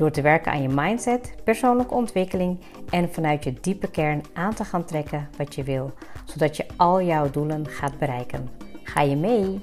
Door te werken aan je mindset, persoonlijke ontwikkeling en vanuit je diepe kern aan te gaan trekken wat je wil, zodat je al jouw doelen gaat bereiken. Ga je mee?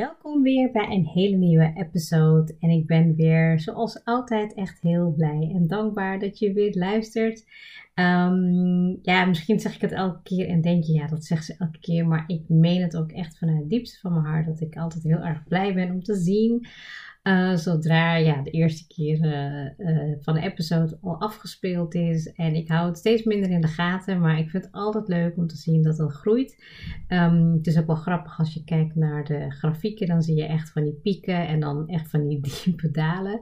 Welkom weer bij een hele nieuwe episode. En ik ben weer, zoals altijd, echt heel blij en dankbaar dat je weer luistert. Um, ja, misschien zeg ik het elke keer en denk je, ja, dat zegt ze elke keer. Maar ik meen het ook echt vanuit het diepste van mijn hart. Dat ik altijd heel erg blij ben om te zien uh, zodra ja, de eerste keer uh, uh, van de episode al afgespeeld is. En ik hou het steeds minder in de gaten. Maar ik vind het altijd leuk om te zien dat het groeit. Um, het is ook wel grappig als je kijkt naar de grafieken. Dan zie je echt van die pieken en dan echt van die diepe dalen.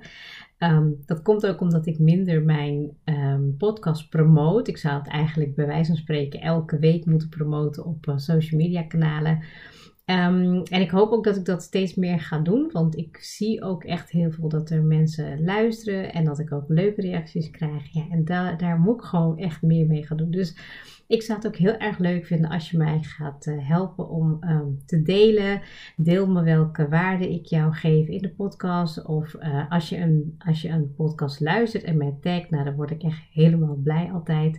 Um, dat komt ook omdat ik minder mijn um, podcast promoot. Ik zou het eigenlijk bij wijze van spreken elke week moeten promoten op social media kanalen. Um, en ik hoop ook dat ik dat steeds meer ga doen, want ik zie ook echt heel veel dat er mensen luisteren en dat ik ook leuke reacties krijg. Ja, en da daar moet ik gewoon echt meer mee gaan doen. Dus ik zou het ook heel erg leuk vinden als je mij gaat uh, helpen om um, te delen. Deel me welke waarde ik jou geef in de podcast. Of uh, als, je een, als je een podcast luistert en mij tagt, nou dan word ik echt helemaal blij altijd.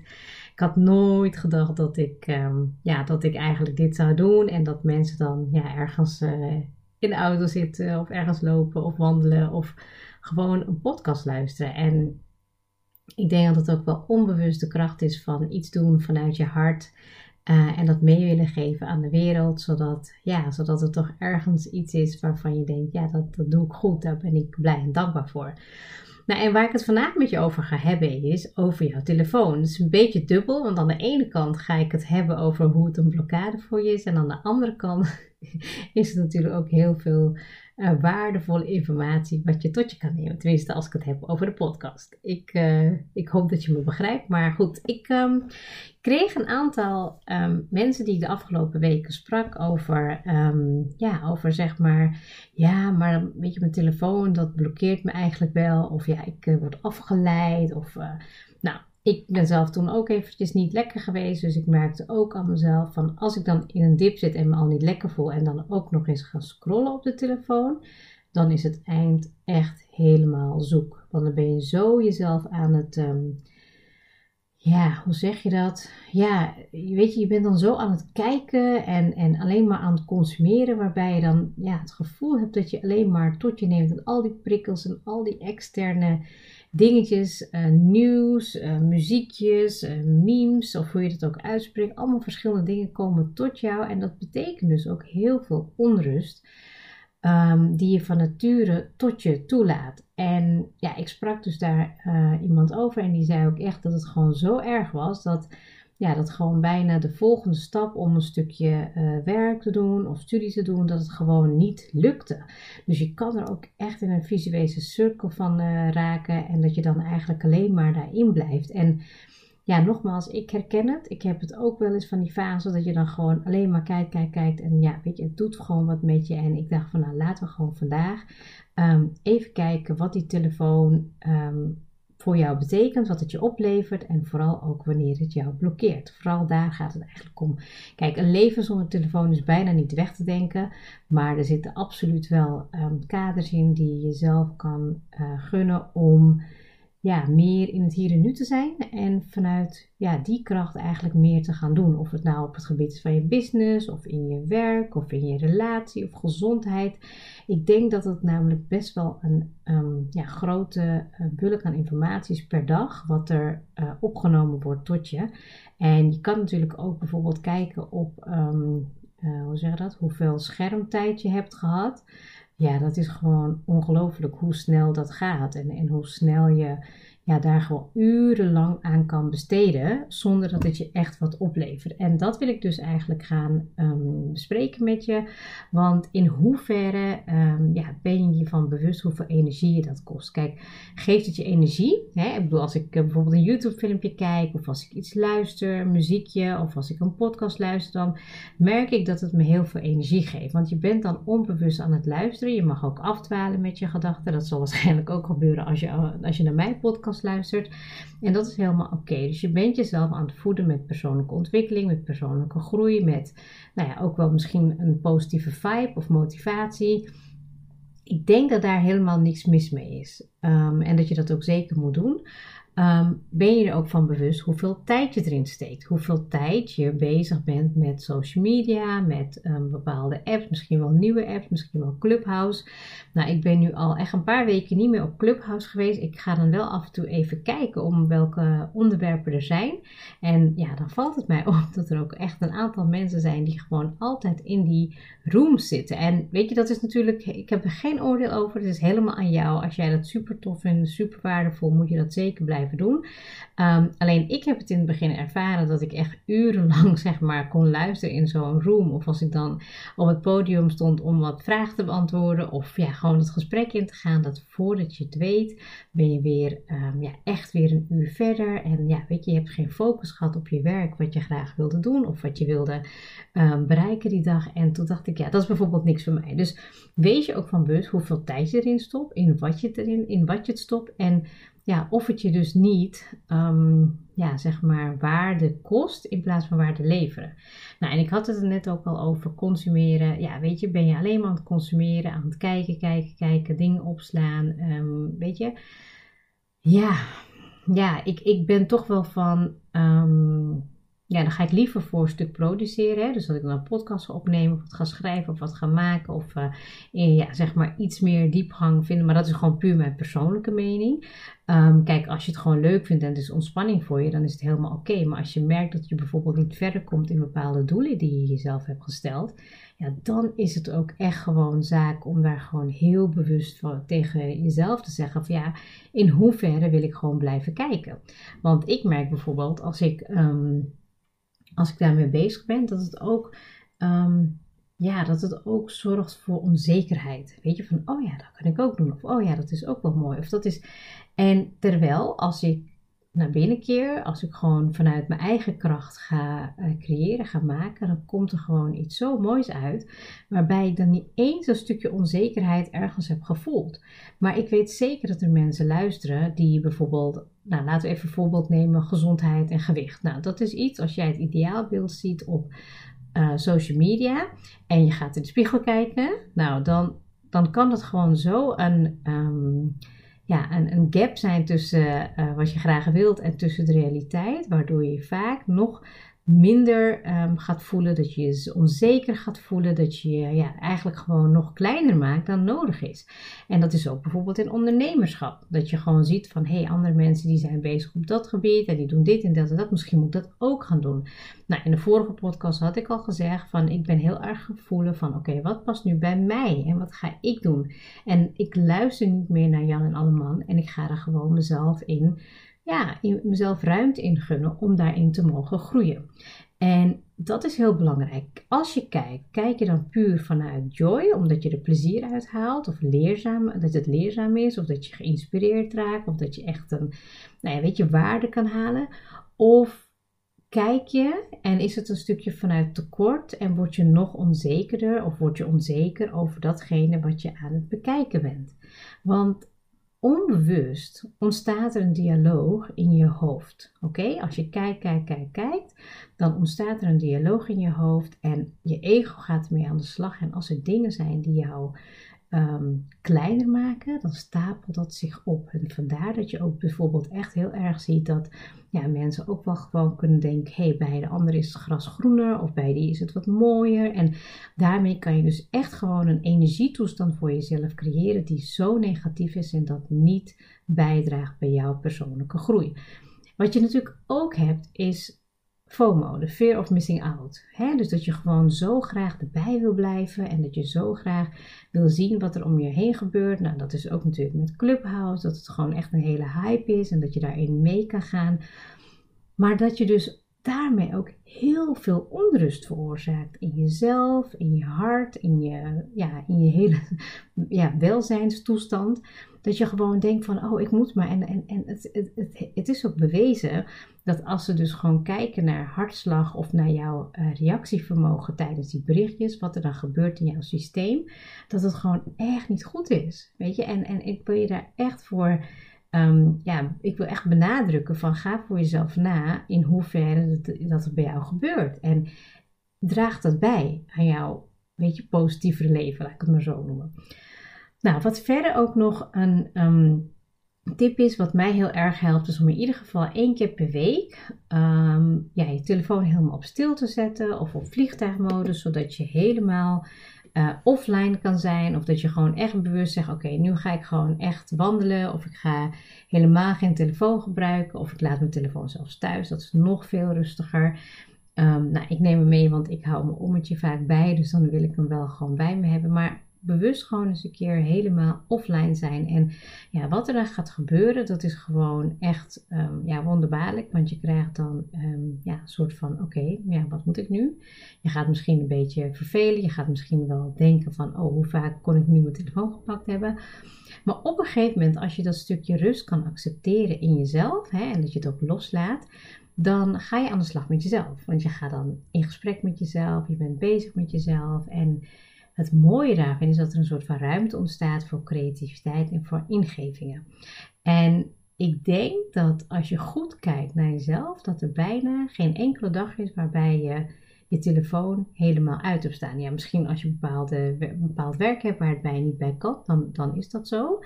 Ik had nooit gedacht dat ik, um, ja, dat ik eigenlijk dit zou doen. En dat mensen dan ja, ergens uh, in de auto zitten of ergens lopen of wandelen of gewoon een podcast luisteren. En ik denk dat het ook wel onbewust de kracht is van iets doen vanuit je hart. Uh, en dat mee willen geven aan de wereld, zodat, ja, zodat het toch ergens iets is waarvan je denkt, ja, dat, dat doe ik goed, daar ben ik blij en dankbaar voor. Nou, en waar ik het vandaag met je over ga hebben is over jouw telefoon. Het is een beetje dubbel, want aan de ene kant ga ik het hebben over hoe het een blokkade voor je is. En aan de andere kant is het natuurlijk ook heel veel uh, waardevolle informatie wat je tot je kan nemen. Tenminste, als ik het heb over de podcast. Ik, uh, ik hoop dat je me begrijpt. Maar goed, ik um, kreeg een aantal um, mensen die ik de afgelopen weken sprak over, um, ja, over zeg maar, ja, maar weet je, mijn telefoon dat blokkeert me eigenlijk wel. Of ja, ik uh, word afgeleid. Of, nou, ik ben zelf toen ook eventjes niet lekker geweest. Dus ik merkte ook aan mezelf van als ik dan in een dip zit en me al niet lekker voel. En dan ook nog eens ga scrollen op de telefoon. Dan is het eind echt helemaal zoek. Want dan ben je zo jezelf aan het... Um, ja, hoe zeg je dat? Ja, weet je, je bent dan zo aan het kijken en, en alleen maar aan het consumeren, waarbij je dan ja, het gevoel hebt dat je alleen maar tot je neemt en al die prikkels en al die externe dingetjes, uh, nieuws, uh, muziekjes, uh, memes, of hoe je het ook uitspreekt. Allemaal verschillende dingen komen tot jou. En dat betekent dus ook heel veel onrust. Um, die je van nature tot je toelaat. En ja, ik sprak dus daar iemand over en die zei ook echt dat het gewoon zo erg was dat ja, dat gewoon bijna de volgende stap om een stukje uh, werk te doen of studie te doen, dat het gewoon niet lukte. Dus je kan er ook echt in een visuele cirkel van uh, raken en dat je dan eigenlijk alleen maar daarin blijft. En ja, nogmaals, ik herken het. Ik heb het ook wel eens van die fase dat je dan gewoon alleen maar kijkt, kijkt, kijkt. En ja, weet je, het doet gewoon wat met je. En ik dacht van nou, laten we gewoon vandaag um, even kijken wat die telefoon um, voor jou betekent, wat het je oplevert en vooral ook wanneer het jou blokkeert. Vooral daar gaat het eigenlijk om. Kijk, een leven zonder telefoon is bijna niet weg te denken, maar er zitten absoluut wel um, kaders in die je jezelf kan uh, gunnen om ja, meer in het hier en nu te zijn en vanuit ja, die kracht eigenlijk meer te gaan doen. Of het nou op het gebied is van je business, of in je werk, of in je relatie, of gezondheid. Ik denk dat het namelijk best wel een um, ja, grote uh, bulk aan informatie is per dag, wat er uh, opgenomen wordt tot je. En je kan natuurlijk ook bijvoorbeeld kijken op, um, uh, hoe zeg dat, hoeveel schermtijd je hebt gehad. Ja, dat is gewoon ongelooflijk hoe snel dat gaat en, en hoe snel je ja, daar gewoon urenlang aan kan besteden zonder dat het je echt wat oplevert. En dat wil ik dus eigenlijk gaan um, bespreken met je. Want in hoeverre um, ja, ben je je van bewust hoeveel energie je dat kost? Kijk, geeft het je energie? Hè? Ik bedoel, als ik uh, bijvoorbeeld een YouTube filmpje kijk of als ik iets luister, muziekje of als ik een podcast luister, dan merk ik dat het me heel veel energie geeft. Want je bent dan onbewust aan het luisteren. Je mag ook afdwalen met je gedachten. Dat zal waarschijnlijk ook gebeuren als je, als je naar mijn podcast luistert. En dat is helemaal oké. Dus je bent jezelf aan het voeden met persoonlijke ontwikkeling, met persoonlijke groei, met nou ja, ook wel misschien een positieve vibe of motivatie. Ik denk dat daar helemaal niks mis mee is. Um, en dat je dat ook zeker moet doen. Ehm, ben je er ook van bewust hoeveel tijd je erin steekt? Hoeveel tijd je bezig bent met social media, met um, bepaalde apps, misschien wel nieuwe apps, misschien wel Clubhouse. Nou, ik ben nu al echt een paar weken niet meer op Clubhouse geweest. Ik ga dan wel af en toe even kijken om welke onderwerpen er zijn. En ja, dan valt het mij op dat er ook echt een aantal mensen zijn die gewoon altijd in die rooms zitten. En weet je, dat is natuurlijk, ik heb er geen oordeel over. Het is helemaal aan jou. Als jij dat super tof vindt, super waardevol, moet je dat zeker blijven doen. Ehm, alleen ik heb het in het begin ervaren dat ik echt urenlang zeg maar kon luisteren in zo'n room. Of als ik dan op het podium stond om wat vragen te beantwoorden. Of ja, gewoon het gesprek in te gaan. Dat voordat je het weet ben je weer um, ja, echt weer een uur verder. En ja, weet je, je hebt geen focus gehad op je werk. Wat je graag wilde doen. Of wat je wilde um, bereiken die dag. En toen dacht ik, ja, dat is bijvoorbeeld niks voor mij. Dus wees je ook van bewust hoeveel tijd je erin stopt. In wat je, erin, in wat je het stopt. En ja, of het je dus niet, um, ja, zeg maar, waarde kost in plaats van waarde leveren. Nou, en ik had het er net ook al over consumeren. Ja, weet je, ben je alleen maar aan het consumeren, aan het kijken, kijken, kijken, dingen opslaan, um, weet je. Ja, ja, ik, ik ben toch wel van, um, ja, dan ga ik liever voor een stuk produceren. Hè? Dus dat ik dan een podcast ga opnemen, of wat ga schrijven, of wat ga maken. Of uh, ja, zeg maar iets meer diepgang vinden. Maar dat is gewoon puur mijn persoonlijke mening. Um, kijk, als je het gewoon leuk vindt en het is ontspanning voor je, dan is het helemaal oké. Maar als je merkt dat je bijvoorbeeld niet verder komt in bepaalde doelen die je jezelf hebt gesteld, ja, dan is het ook echt gewoon zaak om daar gewoon heel bewust van tegen jezelf te zeggen van ja, in hoeverre wil ik gewoon blijven kijken. Want ik merk bijvoorbeeld als ik, um, als ik daarmee bezig ben, dat het ook um, ja, dat het ook zorgt voor onzekerheid. Weet je, van oh ja, dat kan ik ook doen. Of oh ja, dat is ook wel mooi. Of dat is... En terwijl als ik naar binnen keer, als ik gewoon vanuit mijn eigen kracht ga uh, creëren, ga maken, dan komt er gewoon iets zo moois uit. Waarbij ik dan niet eens een stukje onzekerheid ergens heb gevoeld. Maar ik weet zeker dat er mensen luisteren die bijvoorbeeld, nou laten we even een voorbeeld nemen, gezondheid en gewicht. Nou, dat is iets als jij het ideaalbeeld ziet op uh, social media en je gaat in de spiegel kijken, nou dan, dan kan het gewoon zo een, um, ja, een, gap zijn tussen uh, wat je graag wilt en tussen de realiteit, waardoor je vaak nog minder um, gaat voelen, dat je je onzeker gaat voelen, dat je je ja, eigenlijk gewoon nog kleiner maakt dan nodig is. En dat is ook bijvoorbeeld in ondernemerschap. Dat je gewoon ziet van hé, hey, andere mensen die zijn bezig op dat gebied en die doen dit en dat en dat. Misschien moet ik dat ook gaan doen. Nou, in de vorige podcast had ik al gezegd van ik ben heel erg gevoelig van oké, wat past nu bij mij en wat ga ik doen? En ik luister niet meer naar Jan en Alleman en ik ga er gewoon mezelf in ja, mezelf ruimte in gunnen om daarin te mogen groeien. En dat is heel belangrijk. Als je kijkt, kijk je dan puur vanuit joy, omdat je er plezier uit haalt, of leerzaam, dat het leerzaam is, of dat je geïnspireerd raakt, of dat je echt een, nou ja, weet je, waarde kan halen. Of kijk je en is het een stukje vanuit tekort en word je nog onzekerder, of word je onzeker over datgene wat je aan het bekijken bent. Want onbewust ontstaat er een dialoog in je hoofd. Oké, als je kijkt, kijkt, kijkt, kijkt, dan ontstaat er een dialoog in je hoofd en je ego gaat ermee aan de slag. En als er dingen zijn die jou um, kleiner maken, dan stapelt dat zich op. En vandaar dat je ook bijvoorbeeld echt heel erg ziet dat ja, mensen ook wel gewoon kunnen denken: hé, hey, bij de ander is het gras groener of bij die is het wat mooier. En daarmee kan je dus echt gewoon een energietoestand voor jezelf creëren die zo negatief is en dat niet bijdraagt bij jouw persoonlijke groei. Wat je natuurlijk ook hebt is FOMO, de fear of missing out. dus dat je gewoon zo graag erbij wil blijven en dat je zo graag wil zien wat er om je heen gebeurt. Nou, dat is ook natuurlijk met Clubhouse, dat het gewoon echt een hele hype is en dat je daarin mee kan gaan. Maar dat je dus daarmee ook heel veel onrust veroorzaakt in jezelf, in je hart, in je, ja, in je hele ja, welzijnstoestand. Dat je gewoon denkt van, oh, ik moet maar. En, en, en het, het, het, het is ook bewezen dat als ze dus gewoon kijken naar hartslag of naar jouw uh, reactievermogen tijdens die berichtjes, wat er dan gebeurt in jouw systeem, dat het gewoon echt niet goed is. Weet je, en, en ik wil je daar echt voor Ehm, ja, ik wil echt benadrukken van ga voor jezelf na in hoeverre dat, dat bij jou gebeurt. En draag dat bij aan jouw, weet je, positievere leven, laat ik het maar zo noemen. Nou, wat verder ook nog een ehm, tip is, wat mij heel erg helpt, is om in ieder geval één keer per week ehm, ja, je telefoon helemaal op stil te zetten of op vliegtuigmodus, zodat je helemaal uh, offline kan zijn. Of dat je gewoon echt bewust zegt: Oké, nu ga ik gewoon echt wandelen. Of ik ga helemaal geen telefoon gebruiken. Of ik laat mijn telefoon zelfs thuis. Dat is nog veel rustiger. Um, nou, ik neem hem mee, want ik hou mijn ommetje vaak bij. Dus dan wil ik hem wel gewoon bij me hebben. Maar bewust gewoon eens een keer helemaal offline zijn. En ja, wat er dan gaat gebeuren, dat is gewoon echt um, ja, wonderbaarlijk. Want je krijgt dan um, ja, een soort van, oké, ja, wat moet ik nu? Je gaat misschien een beetje vervelen. Je gaat misschien wel denken van, oh, hoe vaak kon ik nu mijn telefoon gepakt hebben? Maar op een gegeven moment, als je dat stukje rust kan accepteren in jezelf, hè, en dat je het ook loslaat, dan ga je aan de slag met jezelf. Want je gaat dan in gesprek met jezelf, je bent bezig met jezelf en het mooie daarvan is dat er een soort van ruimte ontstaat voor creativiteit en voor ingevingen. En ik denk dat als je goed kijkt naar jezelf, dat er bijna geen enkele dag is waarbij je je telefoon helemaal uit hebt staan. Ja, misschien als je bepaalde, bepaald werk hebt waar het bij niet bij kan, dan, dan is dat zo.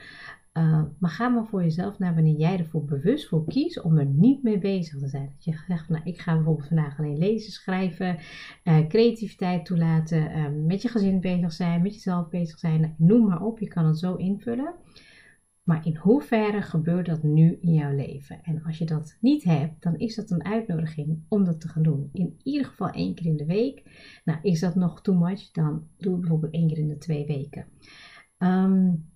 Uh, maar ga maar voor jezelf naar wanneer jij ervoor bewust voor kiest om er niet mee bezig te zijn. Dat je zegt, nou, ik ga bijvoorbeeld vandaag alleen lezen, schrijven, uh, creativiteit toelaten, uh, met je gezin bezig zijn, met jezelf bezig zijn. Nou, noem maar op, je kan het zo invullen. Maar in hoeverre gebeurt dat nu in jouw leven? En als je dat niet hebt, dan is dat een uitnodiging om dat te gaan doen. In ieder geval één keer in de week. Nou, is dat nog too much? Dan doe het bijvoorbeeld één keer in de twee weken. Um,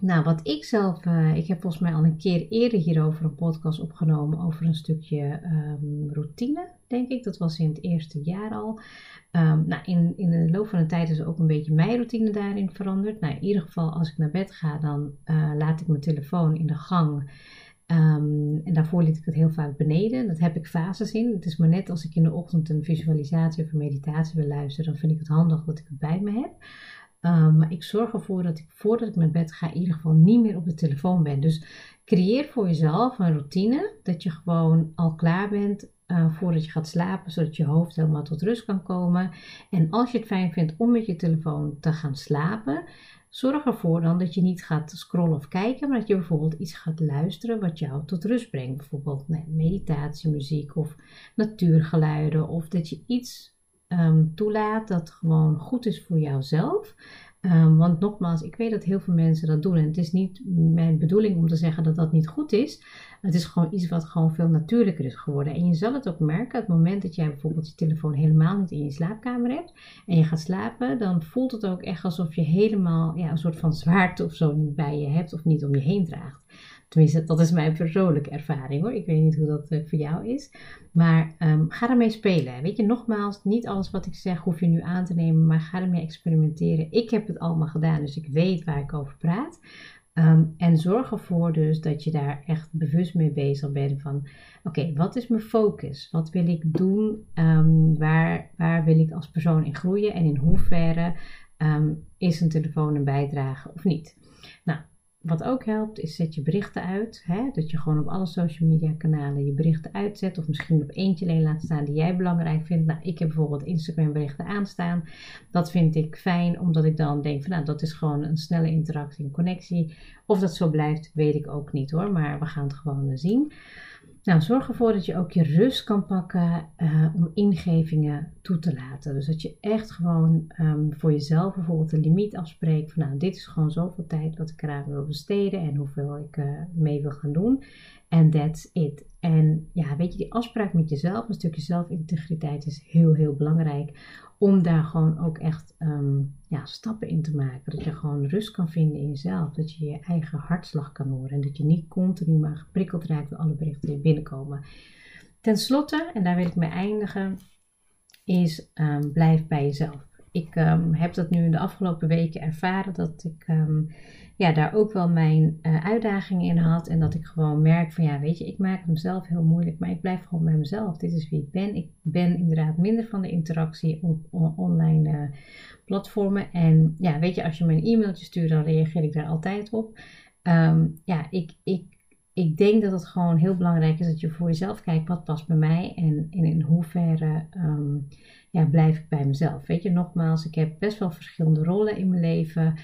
nou, wat ik zelf, uh, ik heb volgens mij al een keer eerder hierover een podcast opgenomen over een stukje um, routine, denk ik. Dat was in het eerste jaar al. Um, nou, in, in de loop van de tijd is ook een beetje mijn routine daarin veranderd. Nou, in ieder geval als ik naar bed ga, dan uh, laat ik mijn telefoon in de gang. Um, en daarvoor liet ik het heel vaak beneden. Dat heb ik fases in. Het is maar net als ik in de ochtend een visualisatie of een meditatie wil luisteren, dan vind ik het handig dat ik het bij me heb. Um, maar ik zorg ervoor dat ik voordat ik naar bed ga, in ieder geval niet meer op de telefoon ben. Dus creëer voor jezelf een routine dat je gewoon al klaar bent uh, voordat je gaat slapen, zodat je hoofd helemaal tot rust kan komen. En als je het fijn vindt om met je telefoon te gaan slapen, zorg ervoor dan dat je niet gaat scrollen of kijken, maar dat je bijvoorbeeld iets gaat luisteren wat jou tot rust brengt. Bijvoorbeeld nee, meditatiemuziek of natuurgeluiden, of dat je iets um, toelaat dat gewoon goed is voor jouzelf. Um, want nogmaals, ik weet dat heel veel mensen dat doen. En het is niet mijn bedoeling om te zeggen dat dat niet goed is. Het is gewoon iets wat gewoon veel natuurlijker is geworden. En je zal het ook merken, het moment dat jij bijvoorbeeld je telefoon helemaal niet in je slaapkamer hebt. En je gaat slapen, dan voelt het ook echt alsof je helemaal ja, een soort van zwaarte of zo niet bij je hebt of niet om je heen draagt. Tenminste, dat is mijn persoonlijke ervaring hoor. Ik weet niet hoe dat uh, voor jou is. Maar um, ga ermee spelen. Weet je, nogmaals, niet alles wat ik zeg hoef je nu aan te nemen, maar ga ermee experimenteren. Ik heb het allemaal gedaan, dus ik weet waar ik over praat. Um, en zorg ervoor dus dat je daar echt bewust mee bezig bent van, oké, wat is mijn focus? Wat wil ik doen? Um, waar, waar wil ik als persoon in groeien? En in hoeverre is een telefoon een bijdrage of niet? Nou, wat ook helpt, is zet je berichten uit. Hè? Dat je gewoon op alle social media kanalen je berichten uitzet. Of misschien op eentje alleen laat staan die jij belangrijk vindt. Nou, ik heb bijvoorbeeld Instagram berichten aanstaan. Dat vind ik fijn, omdat ik dan denk van nou, dat is gewoon een snelle interactie en connectie. Of dat zo blijft, weet ik ook niet hoor. Maar we gaan het gewoon zien. Nou, zorg ervoor dat je ook je rust kan pakken uh, om ingevingen toe te laten. Dus dat je echt gewoon um, voor jezelf bijvoorbeeld een limiet afspreekt. Van nou, dit is gewoon zoveel tijd wat ik eraan wil besteden en hoeveel ik uh, mee wil gaan doen. En that's it. En ja, weet je, die afspraak met jezelf, een stukje zelfintegriteit is heel, heel belangrijk. Om daar gewoon ook echt ehm, ja, stappen in te maken. Dat je gewoon rust kan vinden in jezelf. Dat je je eigen hartslag kan horen. En dat je niet continu maar geprikkeld raakt door alle berichten die binnenkomen. Ten slotte, en daar wil ik mee eindigen, is um, blijf bij jezelf. Ik um, heb dat nu in de afgelopen weken ervaren dat ik ja, daar ook wel mijn uh, uitdagingen in had. En dat ik gewoon merk van ja, weet je, ik maak mezelf heel moeilijk, maar ik blijf gewoon bij mezelf. Dit is wie ik ben. Ik ben inderdaad minder van de interactie op online uh, platformen. En ja, weet je, als je me een e-mailtje stuurt, dan reageer ik daar altijd op. Um, ja, ik, ik, ik denk dat het gewoon heel belangrijk is dat je voor jezelf kijkt wat past bij mij en, in hoeverre um, ja, blijf ik bij mezelf. Weet je, nogmaals, ik heb best wel verschillende rollen in mijn leven.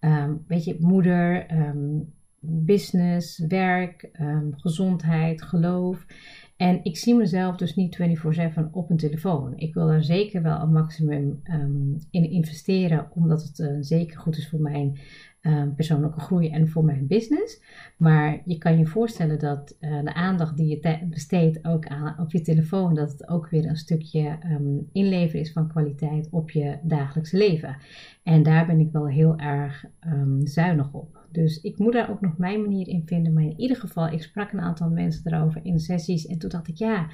Um, weet je, moeder, um, business, werk, gezondheid, geloof. En ik zie mezelf dus niet 24/7 op een telefoon. Ik wil er zeker wel een maximum in investeren, omdat het uh, zeker goed is voor mijn Ehm, persoonlijke groei en voor mijn business. Maar je kan je voorstellen dat uh, de aandacht die je besteedt ook aan, op je telefoon, dat het ook weer een stukje um, inleveren is van kwaliteit op je dagelijks leven. En daar ben ik wel heel erg um, zuinig op. Dus ik moet daar ook nog mijn manier in vinden. Maar in ieder geval, ik sprak een aantal mensen erover in sessies. En toen dacht ik, ja,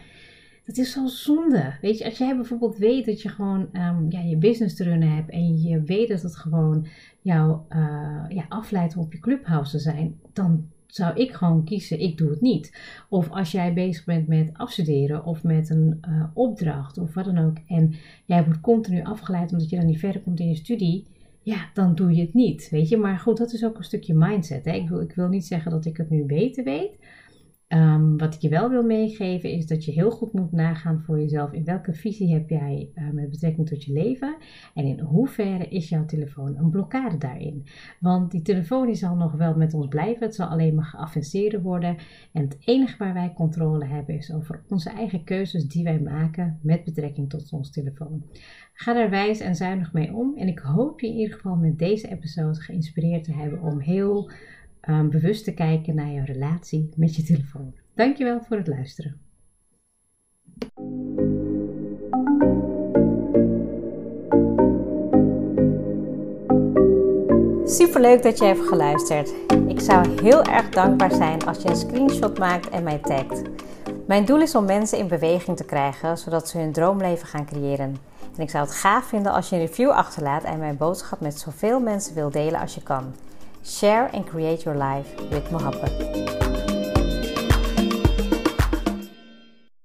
dat is zo zonde. Weet je, als jij bijvoorbeeld weet dat je gewoon um, ja, je business te runnen hebt en je weet dat het gewoon jou uh, ja, afleidt om op je clubhouse te zijn, dan zou ik gewoon kiezen, ik doe het niet. Of als jij bezig bent met afstuderen of met een uh, opdracht of wat dan ook en jij wordt continu afgeleid omdat je dan niet verder komt in je studie, ja, dan doe je het niet, weet je. Maar goed, dat is ook een stukje mindset. Hè? Ik, wil, ik wil niet zeggen dat ik het nu beter weet, Um, wat ik je wel wil meegeven is dat je heel goed moet nagaan voor jezelf in welke visie heb jij uh, met betrekking tot je leven en in hoeverre is jouw telefoon een blokkade daarin. Want die telefoon die zal nog wel met ons blijven, het zal alleen maar geavanceerd worden en het enige waar wij controle hebben is over onze eigen keuzes die wij maken met betrekking tot ons telefoon. Ga daar wijs en zuinig mee om en ik hoop je in ieder geval met deze episode geïnspireerd te hebben om heel um, bewust te kijken naar jouw relatie met je telefoon. Dankjewel voor het luisteren. Super leuk dat je hebt geluisterd. Ik zou heel erg dankbaar zijn als je een screenshot maakt en mij tagt. Mijn doel is om mensen in beweging te krijgen, zodat ze hun droomleven gaan creëren. En ik zou het gaaf vinden als je een review achterlaat en mijn boodschap met zoveel mensen wil delen als je kan. Share and create your life with Mohabbat.